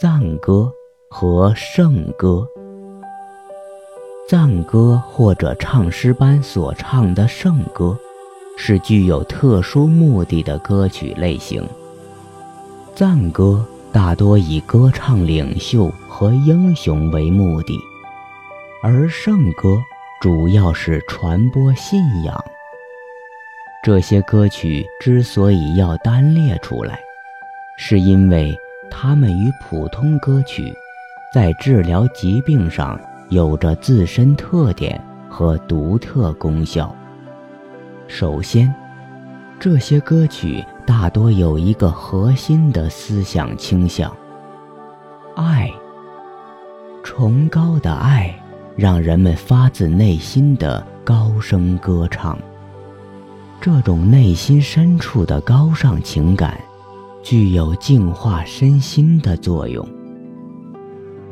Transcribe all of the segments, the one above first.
赞歌和圣歌。赞歌或者唱诗班所唱的圣歌，是具有特殊目的的歌曲类型。赞歌大多以歌唱领袖和英雄为目的，而圣歌主要是传播信仰。这些歌曲之所以要单列出来，是因为它们与普通歌曲在治疗疾病上有着自身特点和独特功效。首先，这些歌曲大多有一个核心的思想倾向：爱。崇高的爱让人们发自内心的高声歌唱。这种内心深处的高尚情感，具有净化身心的作用。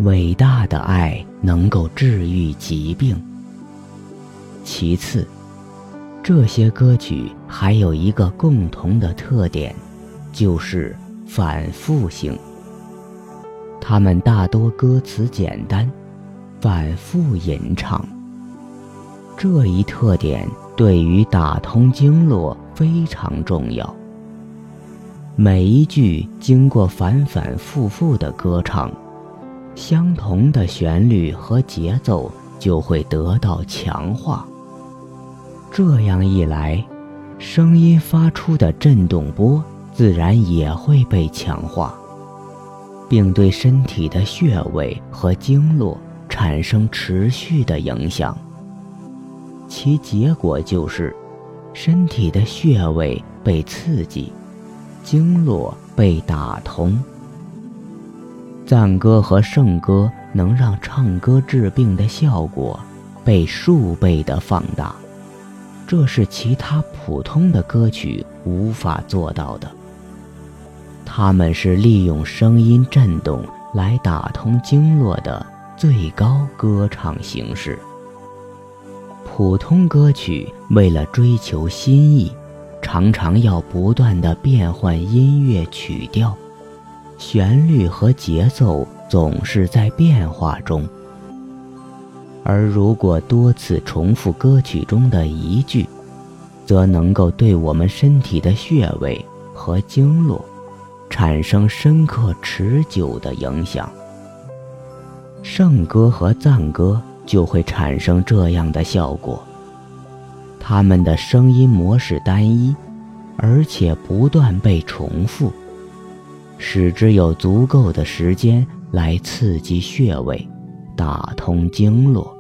伟大的爱能够治愈疾病。其次，这些歌曲还有一个共同的特点，就是反复性。它们大多歌词简单，反复吟唱。这一特点。对于打通经络非常重要。每一句经过反反复复的歌唱，相同的旋律和节奏就会得到强化。这样一来，声音发出的震动波自然也会被强化，并对身体的穴位和经络产生持续的影响。其结果就是，身体的穴位被刺激，经络被打通。赞歌和圣歌能让唱歌治病的效果被数倍的放大，这是其他普通的歌曲无法做到的。它们是利用声音震动来打通经络的最高歌唱形式。普通歌曲为了追求新意，常常要不断的变换音乐曲调，旋律和节奏总是在变化中。而如果多次重复歌曲中的一句，则能够对我们身体的穴位和经络产生深刻持久的影响。圣歌和赞歌。就会产生这样的效果。他们的声音模式单一，而且不断被重复，使之有足够的时间来刺激穴位，打通经络。